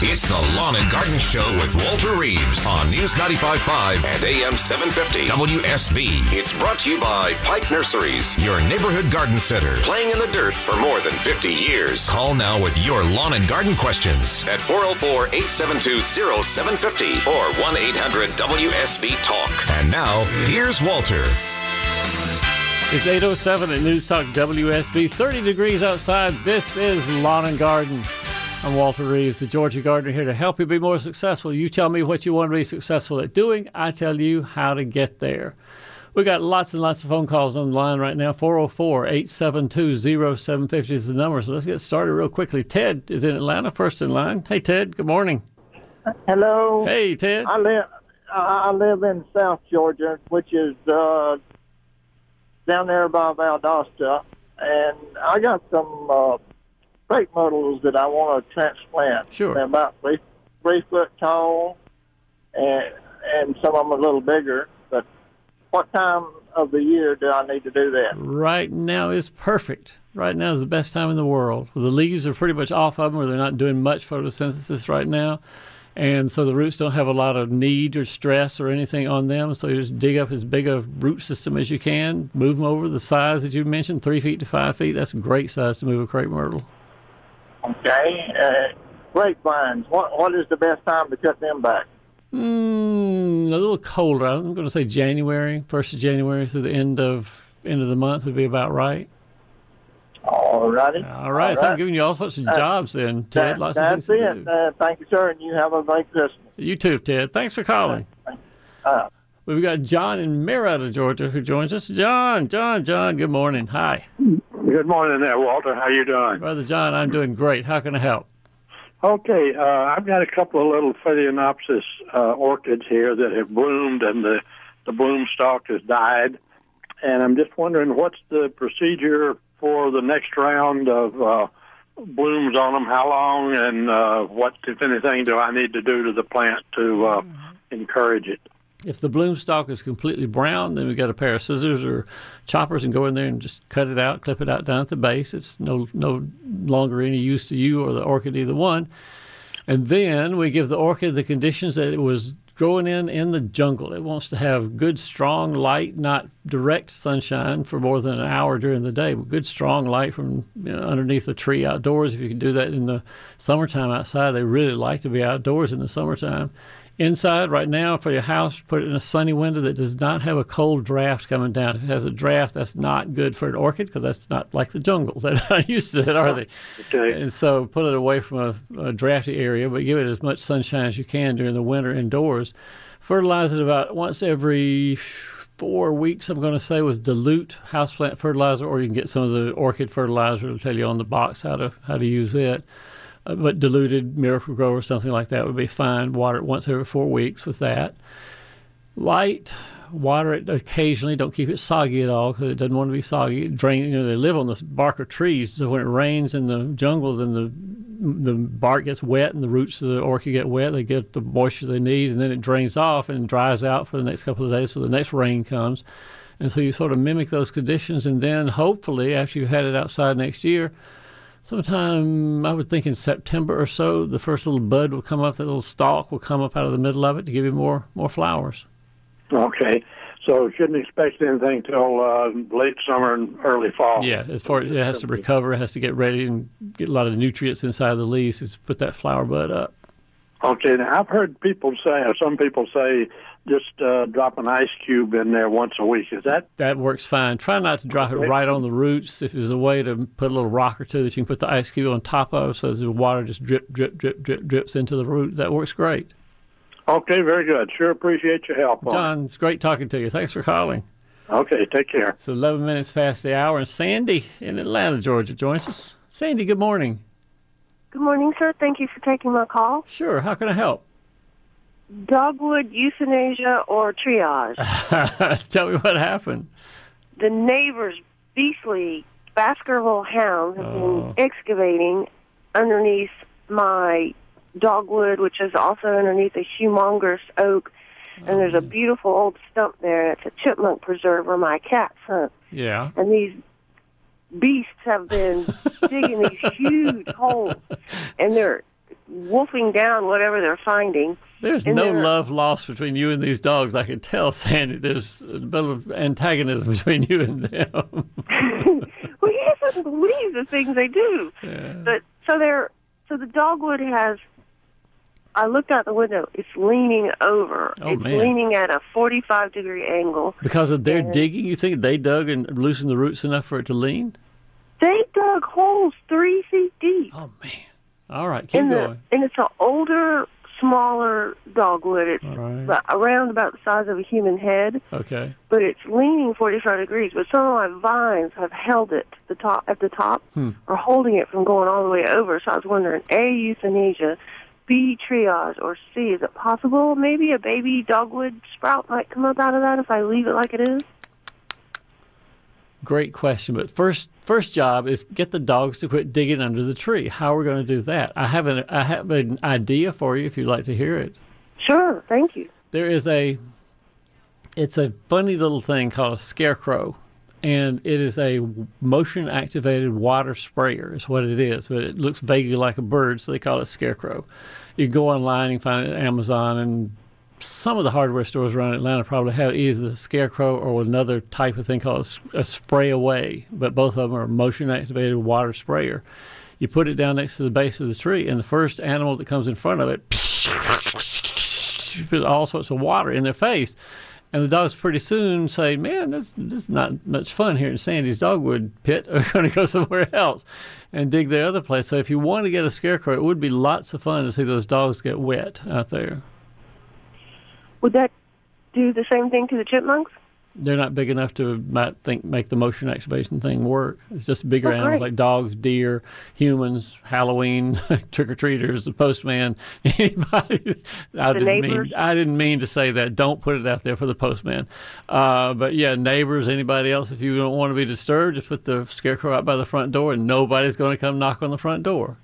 It's the Lawn and Garden Show with Walter Reeves on News 95.5 and AM 750 WSB. It's brought to you by Pike Nurseries, your neighborhood garden center, playing in the dirt for more than 50 years. Call now with your lawn and garden questions at 404 872 0750 or 1 800 WSB Talk. And now, here's Walter. It's 807 at News Talk WSB. 30 degrees outside. This is Lawn and Garden. I'm Walter Reeves, the Georgia Gardener, here to help you be more successful. You tell me what you want to be successful at doing. I tell you how to get there. We got lots and lots of phone calls on the line right now. 404 872 0750 is the number. So let's get started real quickly. Ted is in Atlanta, first in line. Hey, Ted, good morning. Hello. Hey, Ted. I live I live in South Georgia, which is uh, down there by Valdosta, and I got some uh, crepe myrtles that I want to transplant. Sure. They're about three three foot tall, and and some of them a little bigger. But what time of the year do I need to do that? Right now is perfect. Right now is the best time in the world. The leaves are pretty much off of them, or they're not doing much photosynthesis right now. And so the roots don't have a lot of need or stress or anything on them. So you just dig up as big a root system as you can, move them over the size that you mentioned, three feet to five feet. That's a great size to move a crepe myrtle. Okay. Uh, grapevines. What what is the best time to cut them back? Mm, a little colder. I'm going to say January, first of January through the end of end of the month would be about right. All righty. All right. So I'm giving you all sorts of jobs then, Ted. That- lots of that's things to it. do. Uh, thank you, sir, and you have a great Christmas. You too, Ted. Thanks for calling. Uh, We've got John in Marietta, Georgia, who joins us. John, John, John. Good morning. Hi, Good morning there, Walter. How you doing? brother John. I'm doing great. How can I help? Okay, uh, I've got a couple of little Phalaenopsis uh, orchids here that have bloomed and the, the bloom stalk has died. And I'm just wondering what's the procedure for the next round of uh, blooms on them? How long and uh, what, if anything, do I need to do to the plant to uh, encourage it? If the bloom stalk is completely brown, then we got a pair of scissors or choppers and go in there and just cut it out, clip it out down at the base. It's no no longer any use to you or the orchid, either one. And then we give the orchid the conditions that it was growing in in the jungle. It wants to have good, strong light, not direct sunshine for more than an hour during the day, but good, strong light from you know, underneath a tree outdoors. If you can do that in the summertime outside, they really like to be outdoors in the summertime. Inside, right now, for your house, put it in a sunny window that does not have a cold draft coming down. If it has a draft, that's not good for an orchid because that's not like the jungle. They're not used to that, are they? Okay. And so put it away from a, a drafty area, but give it as much sunshine as you can during the winter indoors. Fertilize it about once every four weeks, I'm going to say, with dilute houseplant fertilizer, or you can get some of the orchid fertilizer. It'll tell you on the box how to how to use it. Uh, but diluted Miracle-Gro or something like that would be fine. Water it once every four weeks with that. Light, water it occasionally. Don't keep it soggy at all because it doesn't want to be soggy. Drain. You know, they live on the bark of trees, so when it rains in the jungle, then the the bark gets wet and the roots of the orchid get wet. They get the moisture they need, and then it drains off and dries out for the next couple of days. So the next rain comes, and so you sort of mimic those conditions, and then hopefully after you've had it outside next year, sometime I would think in September or so, the first little bud will come up. That little stalk will come up out of the middle of it to give you more more flowers. Okay. So shouldn't expect anything till uh, late summer and early fall. Yeah, as far as it has to recover, it has to get ready and get a lot of nutrients inside of the leaves to put that flower bud up. Okay, now I've heard people say, or some people say, just uh, drop an ice cube in there once a week. Is that That works fine. Try not to drop it right on the roots. If there's a way to put a little rock or two that you can put the ice cube on top of, so the water just drip, drip, drip, drip, drips into the root, that works great. okay? Very good. Sure appreciate your help. John, it's great talking to you. Thanks for calling. Okay, take care. It's 11 minutes past the hour, and Sandy in Atlanta, Georgia, joins us. Sandy, good morning. Good morning, sir. Thank you for taking my call. Sure, how can I help? Dogwood, euthanasia, or triage? Tell me what happened. the neighbor's beastly Baskerville hound has Oh. been excavating underneath my dogwood, which is also underneath a humongous oak. And there's a oh. beautiful old stump there. It's a chipmunk preserve where my cats hunt. Yeah. And these beasts have been digging these huge holes, and they're wolfing down whatever they're finding. There's And no they're- love lost between you and these dogs. I can tell, Sandy. There's a bit of antagonism between you and them. well, you just wouldn't believe the things they do. But so they're so the dogwood has. I looked out the window. It's leaning over. Oh, it's man. leaning at a 45 degree angle. because of their Yeah. digging, you think they dug and loosened the roots enough for it to lean? They dug holes three feet deep. Oh man! All right, keep and, the, going. and it's an older, smaller dogwood. It's right. around about the size of a human head, Okay. but it's leaning 45 degrees. But some of my vines have held it the top at the top, Hmm. or holding it from going all the way over. So I was wondering: A, euthanasia, B, triage, or C, is it possible maybe a baby dogwood sprout might come up out of that if I leave it like it is? Great question. But first, first job is get the dogs to quit digging under the tree. How are we going to do that? I have an I have an idea for you if you'd like to hear it. Sure, thank you. There is a it's a funny little thing called a scarecrow, and it is a motion activated water sprayer. Is what it is, but it looks vaguely like a bird, so they call it scarecrow. You go online and find it at Amazon and some of the hardware stores around Atlanta probably have either the Scarecrow or another type of thing called a spray away, but both of them are motion activated water sprayer. You put it down next to the base of the tree, and the first animal that comes in front of it, put all sorts of water in their face. And the dogs pretty soon say, "Man, this is not much fun here in Sandy's dogwood pit. We're going to go somewhere else and dig the other place." So if you want to get a scarecrow, it would be lots of fun to see those dogs get wet out there. Would that do the same thing to the chipmunks? they're not big enough to might think make the motion activation thing work. It's just bigger Oh, animals great. like dogs, deer, humans, Halloween, trick or treaters, the postman, anybody. I The didn't neighbors? mean I didn't mean to say that. Don't put it out there for the postman. Uh, but yeah, neighbors, anybody else. If you don't want to be disturbed, just put the scarecrow out by the front door, and nobody's going to come knock on the front door.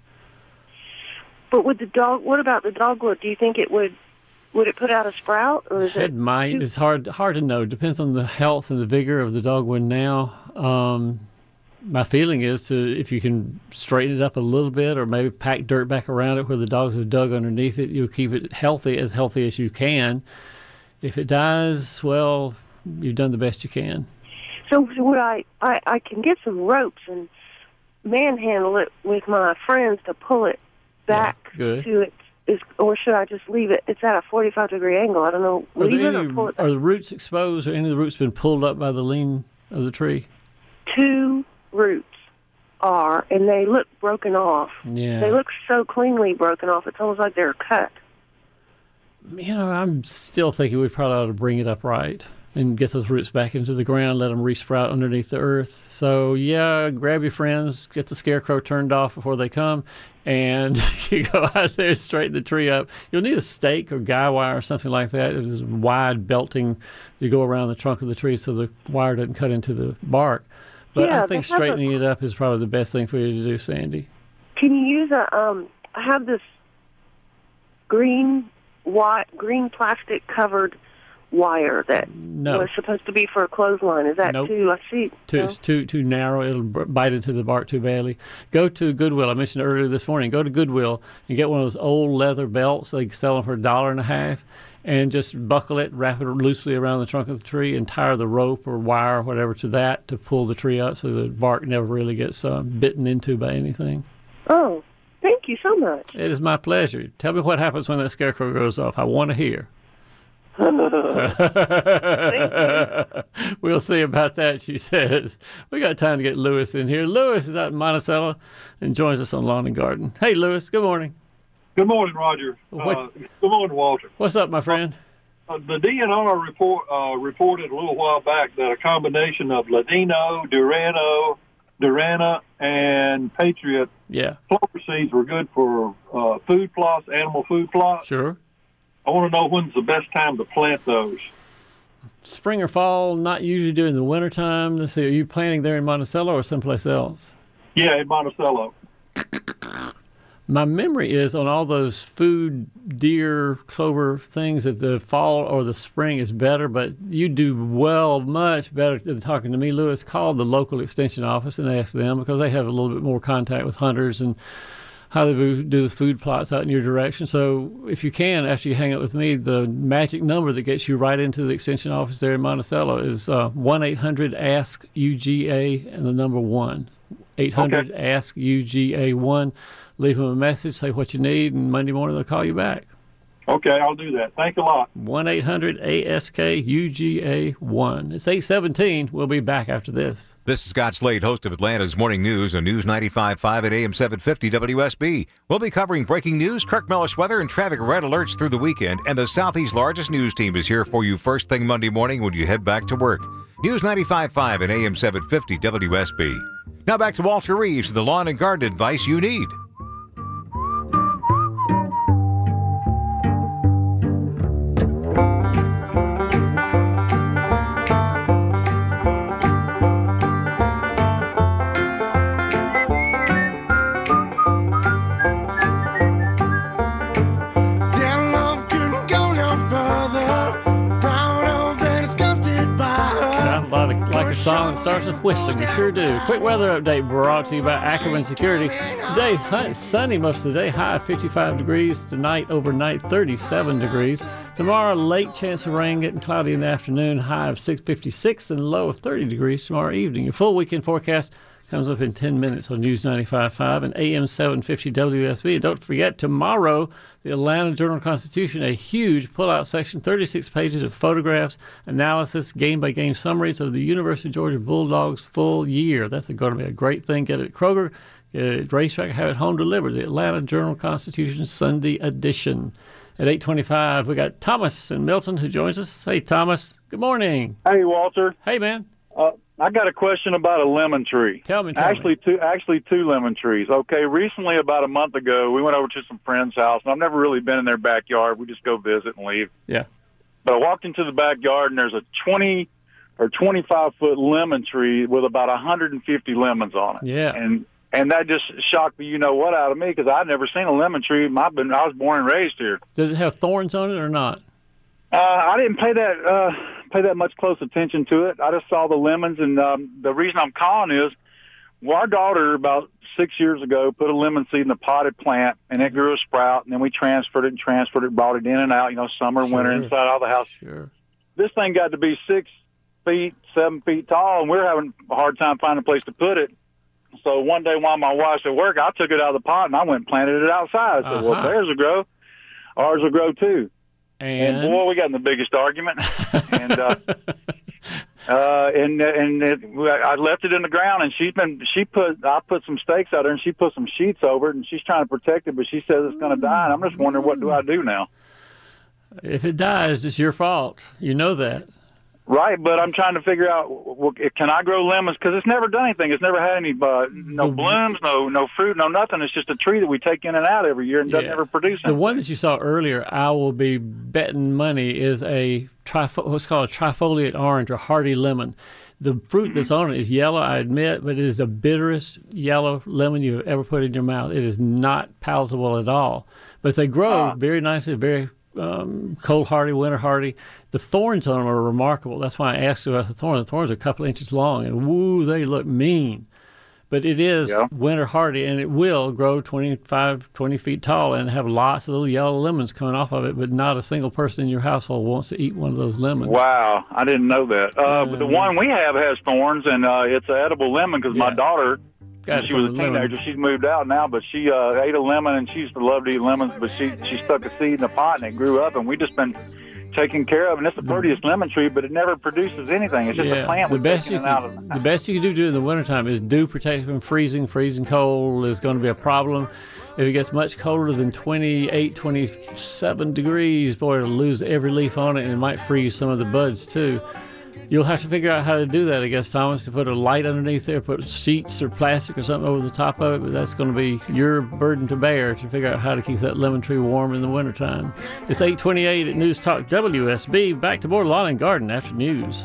But would the dog? What about the dogwood? Do you think it would? Would it put out a sprout, or is It it? might. It's hard hard to know. Depends on the health and the vigor of the dogwood now. Um, my feeling is to if you can straighten it up a little bit, or maybe pack dirt back around it where the dogs have dug underneath it, you'll keep it healthy as healthy as you can. If it dies, well, you've done the best you can. So would I, I? I can get some ropes and manhandle it with my friends to pull it back good. to its. Is, or should I just leave it? It's at a forty-five degree angle. I don't know. Are, Leave there it or any, pull it are the roots exposed, or any of the roots been pulled up by the lean of the tree? Two roots are, and they look broken off. Yeah. They look so cleanly broken off. It's almost like they're cut. you know, I'm still thinking we probably ought to bring it up right and get those roots back into the ground, let them resprout underneath the earth. So, yeah, grab your friends, get the scarecrow turned off before they come, and you go out there straighten the tree up. You'll need a stake or guy wire or something like that. It's wide belting to go around the trunk of the tree so the wire doesn't cut into the bark. But Yeah, I think have a- straightening it up is probably the best thing for you to do, Sandy. Can you use a? Um, I have this green, white, green plastic covered wire that No. was supposed to be for a clothesline. Is that Nope. too? I see. too, No? it's too too narrow. It'll bite into the bark too badly. Go to Goodwill. I mentioned earlier this morning. Go to Goodwill and get one of those old leather belts. They sell them for a dollar and a half, and just buckle it, wrap it loosely around the trunk of the tree, and tie the rope or wire or whatever to that to pull the tree up so the bark never really gets uh, bitten into by anything. Oh, thank you so much. It is my pleasure. Tell me what happens when that scarecrow goes off. I want to hear. we'll see about that, she says. We got time to get Lewis in here. Lewis is out in Monticello and joins us on Lawn and Garden. Hey, Lewis, good morning. Good morning, Roger. Uh, good morning, Walter. What's up, my friend? Uh, the DNR report uh, reported a little while back that a combination of Ladino, Durano, Durana, and Patriot Yeah, clover seeds were good for uh, food plots, animal food plots. sure. I want to know when's the best time to plant those. Spring or fall, not usually during the wintertime. Let's see, are you planting there in Monticello or someplace else? Yeah, in Monticello. My memory is on all those food, deer, clover things that the fall or the spring is better, but you do well, much better than talking to me, Lewis. Call the local extension office and ask them because they have a little bit more contact with hunters and how they do the food plots out in your direction. So if you can, after you hang out with me, the magic number that gets you right into the extension office there in Monticello is uh, one eight hundred ask UGA and the number one. 800 okay. ask UGA one. Leave them a message, say what you need, and Monday morning they'll call you back. Okay, I'll do that. Thank a lot. 1 800 ASK UGA 1. It's 817. We'll be back after this. This is Scott Slade, host of Atlanta's Morning News on News 95.5 at AM 750 WSB. We'll be covering breaking news, Kirk Mellish weather, and traffic red alerts through the weekend. And the Southeast's largest news team is here for you first thing Monday morning when you head back to work. News 95.5 at AM 750 WSB. Now back to Walter Reeves, the lawn and garden advice you need. Song starts with whistling. You sure do. Quick weather update brought to you by Ackerman Security. Today, sunny most of the day, high 55 degrees. Tonight, overnight, 37 degrees. Tomorrow, late chance of rain, getting cloudy in the afternoon, high of 656 and low of 30 degrees tomorrow evening. Your full weekend forecast comes up in 10 minutes on News 95.5 and AM 750 WSB. And don't forget, tomorrow, the Atlanta Journal Constitution, a huge pull-out section, 36 pages of photographs, analysis, game-by-game summaries of the University of Georgia Bulldogs full year. That's going to be a great thing. Get it at Kroger, get it at RaceTrac, have it home delivered. The Atlanta Journal Constitution Sunday edition. At 8.25, we got Thomas and Milton who joins us. Hey, Thomas. Good morning. Hey, Walter. Hey, man. Uh, I got a question about a lemon tree. Tell me. Tell actually, me. two actually two lemon trees. Okay, recently about a month ago, we went over to some friend's house, and I've never really been in their backyard. We just go visit and leave. Yeah. But I walked into the backyard, and there's a twenty or twenty five foot lemon tree with about a hundred and fifty lemons on it. Yeah. And and that just shocked me, you know what, out of me because I'd never seen a lemon tree. I've been I was born and raised here. Does it have thorns on it or not? Uh, I didn't pay that uh, pay that much close attention to it. I just saw the lemons, and um, the reason I'm calling is, well, our daughter about six years ago put a lemon seed in a potted plant, and it grew a sprout, and then we transferred it and transferred it, brought it in and out, you know, summer, sure. winter, inside of the house. Sure. This thing got to be six feet, seven feet tall, and we we're having a hard time finding a place to put it. So one day while my wife's at work, I took it out of the pot and I went and planted it outside. I said, uh-huh. well, theirs will grow. Ours will grow too. And, and boy, we got in the biggest argument. and uh, uh, and and it, I left it in the ground, and she's been she put I put some stakes out there, and she put some sheets over it, and she's trying to protect it, but she says it's going to die, and I'm just wondering what do I do now? If it dies, it's your fault. You know that. Right, but I'm trying to figure out well, can I grow lemons because it's never done anything. It's never had any uh, no blooms, no no fruit, no nothing. It's just a tree that we take in and out every year and doesn't ever produce The anything. one that you saw earlier, I will be betting money, is a trifo- what's called a trifoliate orange or hardy lemon. The fruit that's on it is yellow, I admit, but it is the bitterest yellow lemon you've ever put in your mouth. It is not palatable at all. But they grow Ah. very nicely, very um, cold hardy, winter hardy. The thorns on them are remarkable. That's why I asked you about the thorns. The thorns are a couple inches long, and woo, they look mean. But it is Yeah. winter hardy, and it will grow 25, 20 feet tall and have lots of little yellow lemons coming off of it. But not a single person in your household wants to eat one of those lemons. Wow, I didn't know that. Uh, but the one we have has thorns, and uh, it's an edible lemon because Yeah. my daughter, She was a teenager, she's moved out now, but she uh, ate a lemon, and she used to love to eat lemons. But she she stuck a seed in a pot, and it grew up, and we just been taking care of. And it's the prettiest lemon tree, but it never produces anything. It's just a plant the best you can, of. the best you can do during the wintertime is do protect it from freezing. Freezing cold is going to be a problem. If it gets much colder than 28, 27 degrees, boy, it'll lose every leaf on it and it might freeze some of the buds too. You'll have to figure out how to do that, I guess, Thomas, to put a light underneath there, put sheets or plastic or something over the top of it, but that's going to be your burden to bear to figure out how to keep that lemon tree warm in the wintertime. It's 828 at News Talk WSB. Back to more Lawn and Garden after news.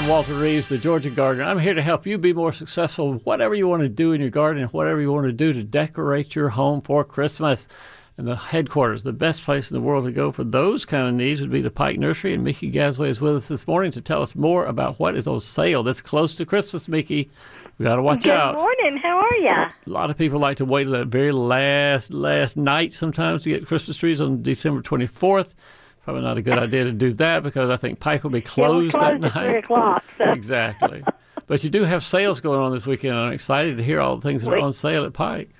I'm Walter Reeves, the Georgia Gardener. I'm here to help you be more successful, whatever you want to do in your garden, and whatever you want to do to decorate your home for Christmas. And the headquarters, the best place in the world to go for those kind of needs would be the Pike Nursery. And Mickey Gasway is with us this morning to tell us more about what is on sale that's close to Christmas, Mickey. We got to watch Good out. Good morning. How are you? A lot of people like to wait till that very last last night sometimes to get Christmas trees on December 24th. Probably not a good idea to do that because I think Pike will be closed yeah, that we're closed at three night. o'clock. So. Exactly. but you do have sales going on this weekend. I'm excited to hear all the things that are on sale at Pike.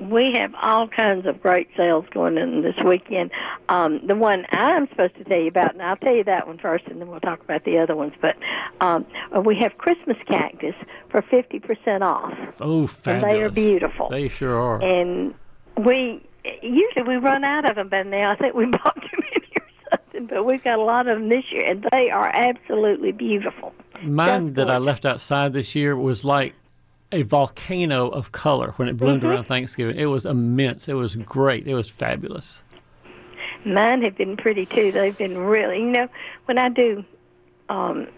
We have all kinds of great sales going on this weekend. Um, the one I'm supposed to tell you about, and I'll tell you that one first, and then we'll talk about the other ones. But um, we have Christmas cactus for fifty percent off, Oh, and fabulous. they are beautiful. They sure are. and we usually we run out of them by now. I think we bought too but we've got a lot of them this year, and they are absolutely beautiful. Mine Just that I left outside this year was like a volcano of color when it bloomed Mhm. around Thanksgiving. It was immense. It was great. It was fabulous. Mine have been pretty too. They've been really, you know, when I do um,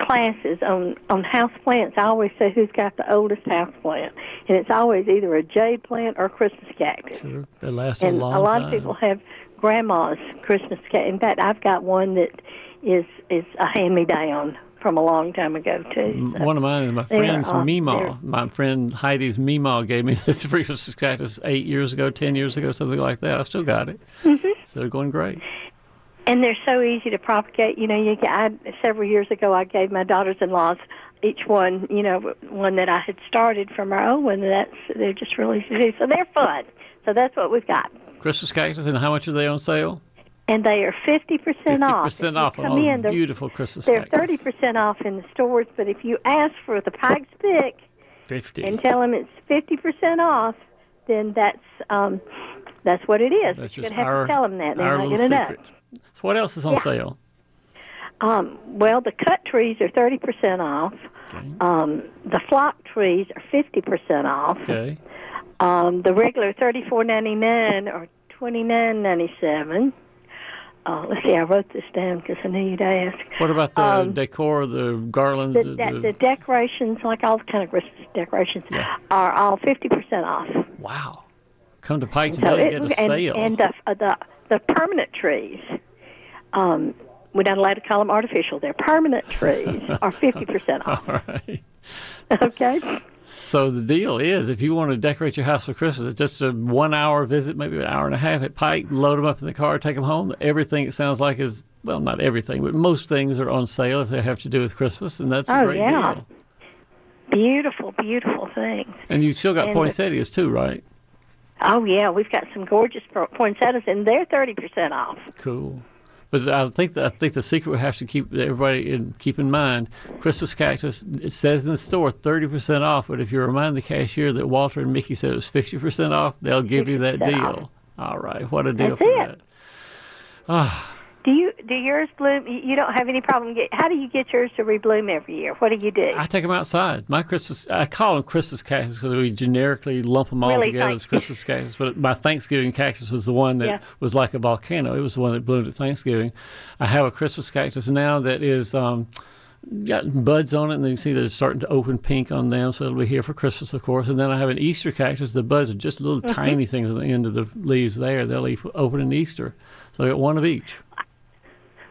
classes on on house plants, I always say who's got the oldest house plant, and it's always either a jade plant or a Christmas cactus. Sure. They last and a long a lot time. of people have grandma's Christmas cactus. In fact, I've got one that is is a hand me down from a long time ago too. So- One of mine is my friend's all- Meemaw. My friend Heidi's Meemaw gave me this Christmas cactus eight years ago, ten years ago, something like that. I still got it. Mm-hmm. So they're going great. and they're so easy to propagate. You know, you I, several years ago, I gave my daughters-in-laws each one, you know, one that I had started from our own one. That's they're just really easy. So they're fun. So that's what we've got, Christmas cactus, and how much are they on sale? and they are fifty percent off. 50% off on in, those beautiful Christmas cactus. They're cactus. thirty percent off in the stores, but if you ask for the Pikes Pick 50 and tell them it's fifty percent off, then that's um, that's what it is. That's You're just have our, to tell them that. They're our not little secret. So what else is on Yeah. sale? Um, well, the cut trees are thirty percent off. Okay. Um, the flock trees are fifty percent off. Okay. Um, the regular thirty four ninety nine or twenty nine ninety seven. Uh, let's see, I wrote this down because I knew you'd ask. What about the Um, decor, the garlands? The, the- de- the- the decorations, like all the kind of Christmas decorations, Yeah. are all fifty percent off. wow. Come to Pike So today it- and get a and, sale. and the, uh, the the permanent trees, um, we're not allowed to call them artificial. They're permanent trees are fifty percent off. all right. Okay. So the deal is, if you want to decorate your house for Christmas, it's just a one-hour visit, maybe an hour and a half at Pike. Load them up in the car, take them home. Everything it sounds like is well, not everything, but most things are on sale if they have to do with Christmas, and that's a Oh, great yeah. deal. Beautiful, beautiful things. And you still got And the- poinsettias too, right? Oh yeah, we've got some gorgeous po- poinsettias, and they're thirty percent off. Cool. But I think I think the secret we have to keep everybody in, keep in mind: Christmas cactus. It says in the store thirty percent off, but if you remind the cashier that Walter and Mickey said it was fifty percent off, they'll give you that deal. off. All right, what a deal That's for it. that. Ah, Do you do yours bloom? You don't have any problem get. How do you get yours to rebloom every year? What do you do? I take them outside. My Christmas, I call them Christmas cactus because we generically lump them all Really together as Christmas cactus. But my Thanksgiving cactus was the one that Yeah. was like a volcano. It was the one that bloomed at Thanksgiving. I have a Christmas cactus now that is um, got buds on it, and then you see they're starting to open pink on them, so it'll be here for Christmas, of course. And then I have an Easter cactus. The buds are just little Mm-hmm. tiny things at the end of the leaves there. They'll open in Easter. So I got one of each.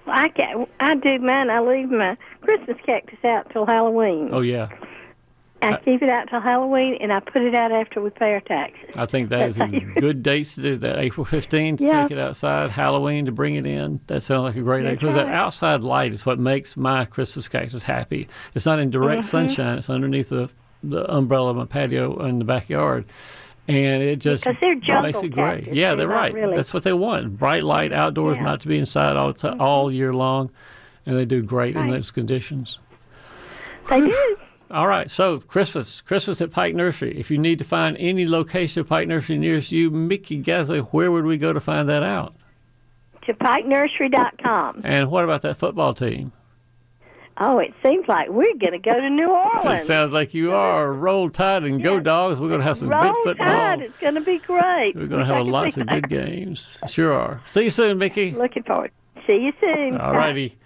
I ca I do mine. I leave my Christmas cactus out till Halloween. Oh yeah, I keep it out till Halloween, and I put it out after we pay our taxes. I think that is a good dates to do that. April 15th to Yeah. take it outside, Halloween to bring it in. That sounds like a great idea because that outside light is what makes my Christmas cactus happy. It's not in direct Mm-hmm. sunshine, it's underneath the, the umbrella of my patio in the backyard. And it just Because they're jungle makes it great. cactus. Yeah, They're they're right. really- That's what they want. Bright light outdoors, Yeah. Mm-hmm. not to be inside all, ti- all year long. And they do great in those conditions. They do. All right, so Christmas, Christmas at Pike Nursery. If you need to find any location of Pike Nursery nearest you, Mickey Gasway, where would we go to find that out? To pikenursery.com. And what about that football team? Oh, it seems like we're going to go to New It Orleans. sounds like you are. Roll Tide and go dogs. We're going to have some Roll good football. Roll Tide. It's going to be great. We're going to have lots of that. good games. Sure are. See you soon, Mickey. Looking forward. See you soon. All righty.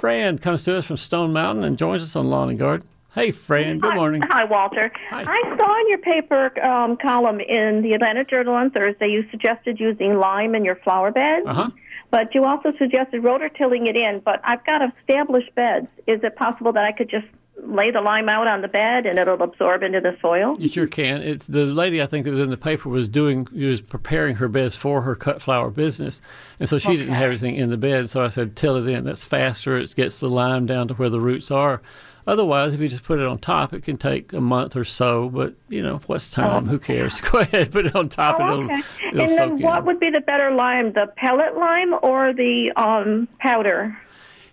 Fran comes to us from Stone Mountain and joins us on Lawn and Garden. Hey, Fran. Good morning. Hi, Walter. Hi. I saw in your paper um, column in the Atlanta Journal on Thursday you suggested using lime in your flower beds. Uh huh. But you also suggested rototilling it in. But I've got established beds. Is it possible that I could just lay the lime out on the bed and it'll absorb into the soil? You sure can. It's the lady I think that was in the paper was doing was preparing her beds for her cut flower business, and so she didn't have everything in the bed. So I said, till it in. That's faster. It gets the lime down to where the roots are. Otherwise, if you just put it on top, it can take a month or so. But you know, what's time? Who cares? Go ahead, put it on top, Oh, and it'll, it'll and then in. what would be the better lime, the pellet lime or the um, powder?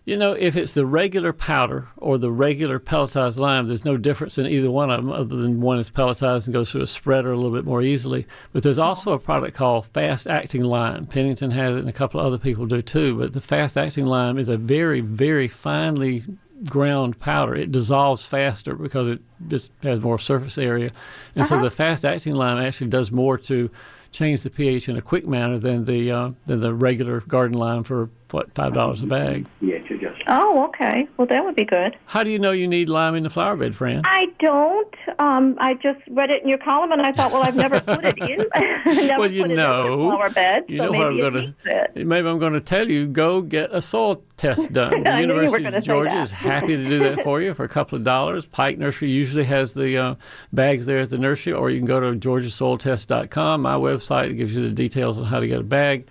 You know, if it's the regular powder or the regular pelletized lime, there's no difference in either one of them, other than one is pelletized and goes through a spreader a little bit more easily. But there's also a product called fast acting lime. Pennington has it, and a couple of other people do too. But the fast acting lime is a very, very finely ground powder. It dissolves faster because it just has more surface area. And so the fast acting lime actually does more to change the pH in a quick manner than the uh, than the regular garden lime for what five dollars a bag. Yeah, just. Oh, okay. Well, that would be good. How do you know you need lime in the flower bed, Fran? I don't. Um, I just read it in your column, and I thought, well, I've never put it in. never well, you put it know, in a flower bed, you so know maybe what I'm going to. Maybe I'm going to tell you go get a soil test done. The I knew you were University of Georgia is happy to do that for you for a couple of dollars. Pike Nursery usually has the uh, bags there at the nursery, or you can go to georgiasoiltest.com, my website. It gives you the details on how to get a bag.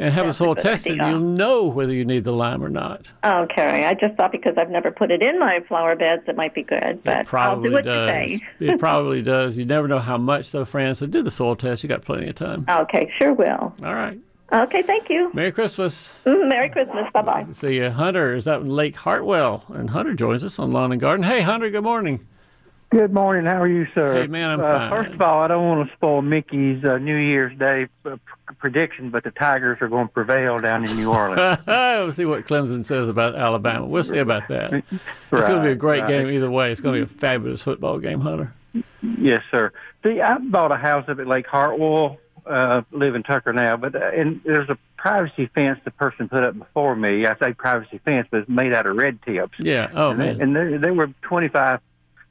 And have That's a a soil good test, and idea. you'll know whether you need the lime or not. Okay, I just thought because I've never put it in my flower beds, it might be good. But It probably I'll do what does. you say. it probably does. You never know how much, though, Fran. So do the soil test. You got plenty of time. Okay, sure will. All right. Okay, thank you. Merry Christmas. Mm, Merry Christmas. Bye bye. See you. Hunter is up in Lake Hartwell, and Hunter joins us on Lawn and Garden. Hey, Hunter. Good morning. Good morning. How are you, sir? Hey, man, I'm uh, fine. First of all, I don't want to spoil Mickey's uh, New Year's Day uh, p- prediction, but the Tigers are going to prevail down in New Orleans. we'll see what Clemson says about Alabama. We'll see about that. It's going to be a great right. game either way. It's going to be a fabulous football game, Hunter. yes, sir. See, I bought a house up at Lake Hartwell. Uh, live in Tucker now, but uh, and there's a privacy fence the person put up before me. I say privacy fence, but it's made out of red tips. Yeah. Oh and they, man. and they, they were 25.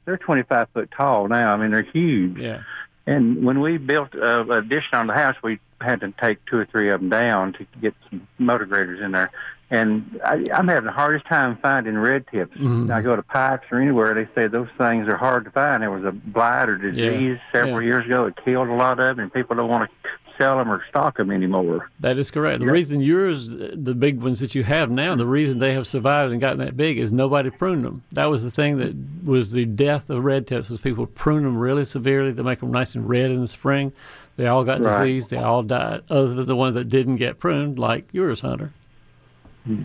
They're 25 foot tall now. I mean, they're huge. Yeah. And when we built uh, an addition on the house, we had to take two or three of them down to get some motor graders in there. And I, I'm having the hardest time finding red tips. Mhm. I go to Pikes or anywhere, they say those things are hard to find. There was a blight or disease several yeah. years ago. It killed a lot of them, and people don't want to sell them or stock them anymore. That is correct. The reason yours, the big ones that you have now, the reason they have survived and gotten that big is nobody pruned them. That was the thing that was the death of red tips was people prune them really severely to make them nice and red in the spring. They all got Right. disease. They all died, other than the ones that didn't get pruned, like yours, Hunter. Hmm.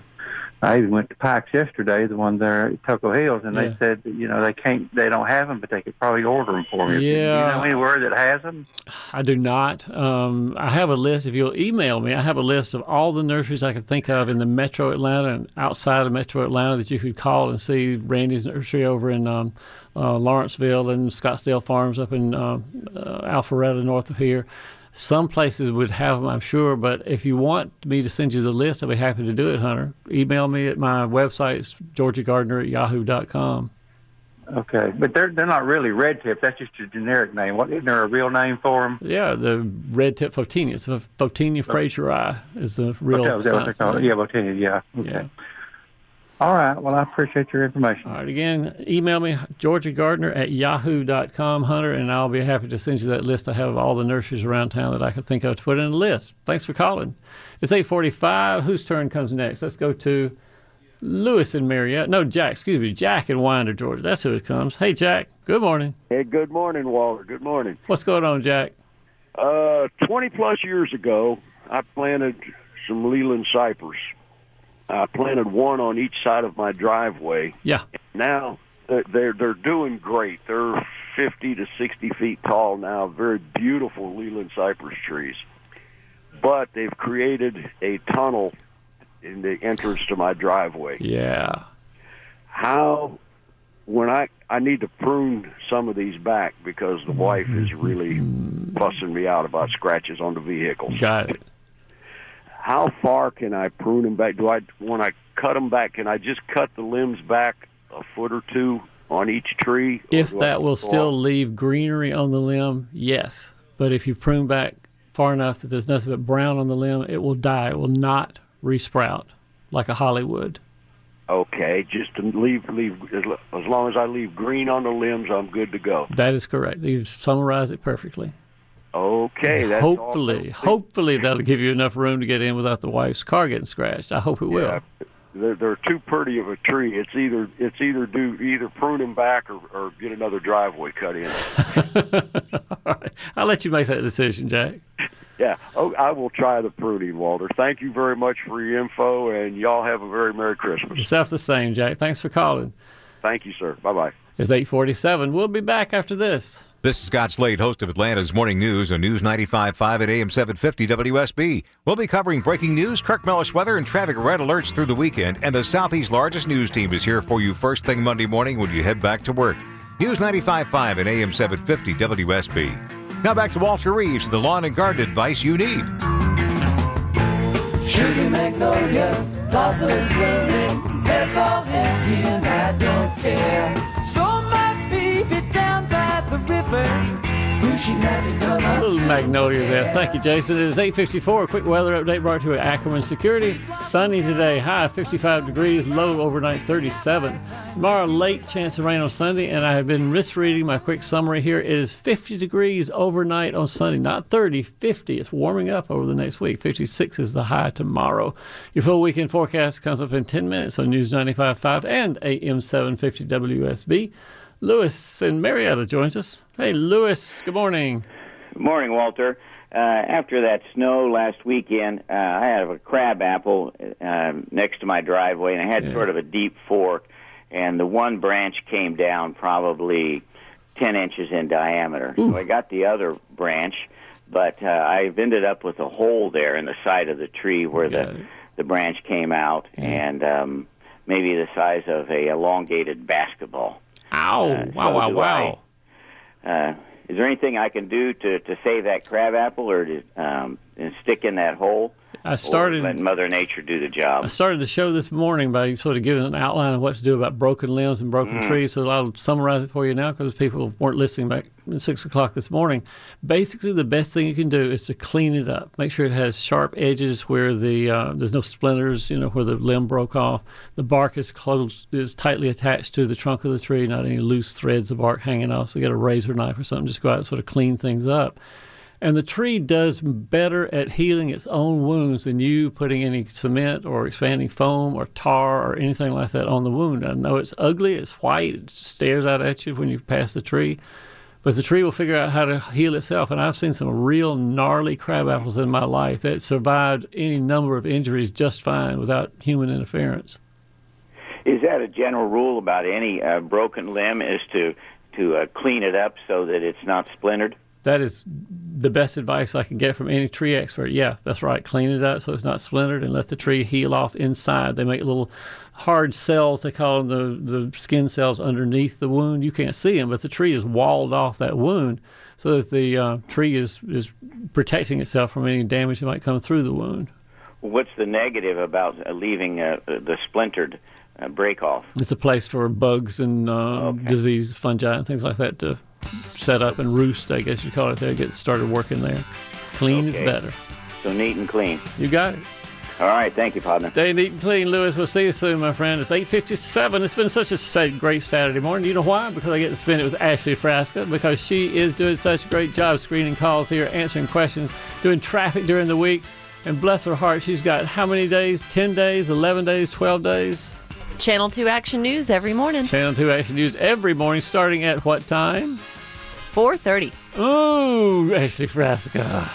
I even went to Pikes yesterday, the one there at Toco Hills, and Yeah. they said, that, you know, they can't, they don't have them, but they could probably order them for me. Yeah. Do you know anywhere that has them? I do not. Um, I have a list. If you'll email me, I have a list of all the nurseries I could think of in the metro Atlanta and outside of metro Atlanta that you could call and see Randy's nursery over in um, uh, Lawrenceville and Scottsdale Farms up in uh, uh, Alpharetta, north of here. Some places would have them, I'm sure, but if you want me to send you the list, I'll be happy to do it, Hunter. Email me at my website, it's georgiagardener at yahoo.com. Okay, but they're they're not really red tip. That's just a generic name. What isn't there a real name for them? Yeah, the red tip photinia. So Photinia fraseri is the real okay, that what they science call. Yeah, Photinia, yeah. Okay. Yeah. All right. Well, I appreciate your information. All right, again, email me, Georgia Gardener at yahoo.com, Hunter, and I'll be happy to send you that list I have of all the nurseries around town that I could think of to put in a list. Thanks for calling. It's 845. Whose turn comes next? Let's go to Lewis and Marietta. No, Jack, excuse me, Jack and Winder, Georgia. That's who it comes. Hey, Jack, good morning. Hey, good morning, Walter. Good morning. What's going on, Jack? Uh, 20 plus years ago, I planted some Leyland cypress. I planted one on each side of my driveway. Yeah. Now they're they're, doing great. They're 50 to 60 feet tall now. Very beautiful Leyland cypress trees. But they've created a tunnel in the entrance to my driveway. Yeah. how when I I need to prune some of these back because the wife is really fussing me out about scratches on the vehicles. Got it. How far can I prune them back? Do I when I cut them back? Can I just cut the limbs back a foot or two on each tree? If that will still leave greenery on the limb, yes. But if you prune back far enough that there's nothing but brown on the limb, it will die. It will not resprout like a holly would. Okay, just to leave leave as as long as I leave green on the limbs, I'm good to go. That is correct. You've summarized it perfectly. Okay, that's hopefully, hopefully that'll give you enough room to get in without the wife's car getting scratched. I hope it will. Yeah, they're, they're too pretty of a tree. It's either it's either do either prune them back or, or get another driveway cut in. I'll let you make that decision, Jack. Yeah, oh, I will try the pruning, Walter. Thank you very much for your info, and y'all have a very merry Christmas. Yourself the same, Jack. Thanks for calling. Thank you, sir. Bye bye. It's 847. We'll be back after this. This is Scott Slade, host of Atlanta's Morning News on News 95.5 at AM 750 WSB. We'll be covering breaking news, Kirk Mellish weather, and traffic red alerts through the weekend. And the Southeast's largest news team is here for you first thing Monday morning when you head back to work. News 95.5 and AM 750 WSB. Now back to Walter Reeves and the lawn and garden advice you need. Sugar magnolia, blossoms blooming, beds all empty and I don't care. So river, wishing I could come up Little magnolia there. Thank you, Jason. It is 854. A quick weather update brought to you by Ackerman Security. Sunny today, high 55 degrees, low overnight 37. Tomorrow, late chance of rain on Sunday, and I have been misreading my quick summary here. It is 50 degrees overnight on Sunday, not 30, 50. It's warming up over the next week. 56 is the high tomorrow. Your full weekend forecast comes up in 10 minutes on News 95.5 and AM 750 WSB. Lewis and Marietta joins us. Hey, Lewis, good morning. Good morning, Walter. Uh, after that snow last weekend, uh, I had a crab apple uh, next to my driveway, and I had sort of a deep fork, and the one branch came down probably 10 inches in diameter. So I got the other branch, but uh, I've ended up with a hole there in the side of the tree where the, the branch came out, and um, maybe the size of a elongated basketball. Ow! Uh, wow! so wow! Wow! Uh, is there anything I can do to, to save that crab apple or to um, and stick in that hole? I started- let Mother Nature do the job. I started the show this morning by sort of giving an outline of what to do about broken limbs and broken Mm. trees. So I'll summarize it for you now because people weren't listening back at six o'clock this morning. Basically, the best thing you can do is to clean it up. Make sure it has sharp edges where the uh, there's no splinters. You know where the limb broke off. The bark is close is tightly attached to the trunk of the tree. Not any loose threads of bark hanging off. So get a razor knife or something. Just go out and sort of clean things up. And the tree does better at healing its own wounds than you putting any cement or expanding foam or tar or anything like that on the wound. I know it's ugly, it's white, it stares out at you when you pass the tree, but the tree will figure out how to heal itself. And I've seen some real gnarly crab apples in my life that survived any number of injuries just fine without human interference. Is that a general rule about any uh, broken limb? Is to to uh, clean it up so that it's not splintered? That is the best advice I can get from any tree expert. Yeah, that's right. Clean it up so it's not splintered and let the tree heal off inside. They make little hard cells, they call them the, the skin cells underneath the wound. You can't see them, but the tree is walled off that wound so that the uh, tree is, is protecting itself from any damage that might come through the wound. What's the negative about uh, leaving uh, the splintered uh, break off? It's a place for bugs and uh, disease, fungi, and things like that to set up and roost, I guess you call it there, get started working there. Clean Okay. is better. So neat and clean. You got it. All right, thank you, partner. Stay neat and clean, Lewis. We'll see you soon, my friend. It's 8.57. It's been such a sa- great Saturday morning. You know why? Because I get to spend it with Ashley Frasca because she is doing such a great job screening calls here, answering questions, doing traffic during the week. And bless her heart, she's got how many days? 10 days, 11 days, 12 days? Channel 2 Action News every morning. Channel 2 Action News every morning starting at what time? 4.30. Ooh, Ashley Frasca.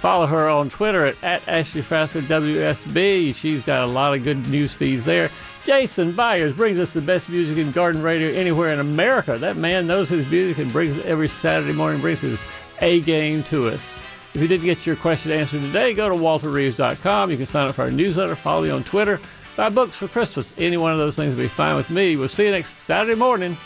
Follow her on Twitter at, at Ashley Frasca WSB. She's got a lot of good news feeds there. Jason Byers brings us the best music in garden radio anywhere in America. That man knows his music and brings every Saturday morning, brings his A game to us. If you didn't get your question answered today, go to walterreeves.com. You can sign up for our newsletter, follow me on Twitter. buy books for Christmas. Any one of those things will be fine with me. We'll see you next Saturday morning.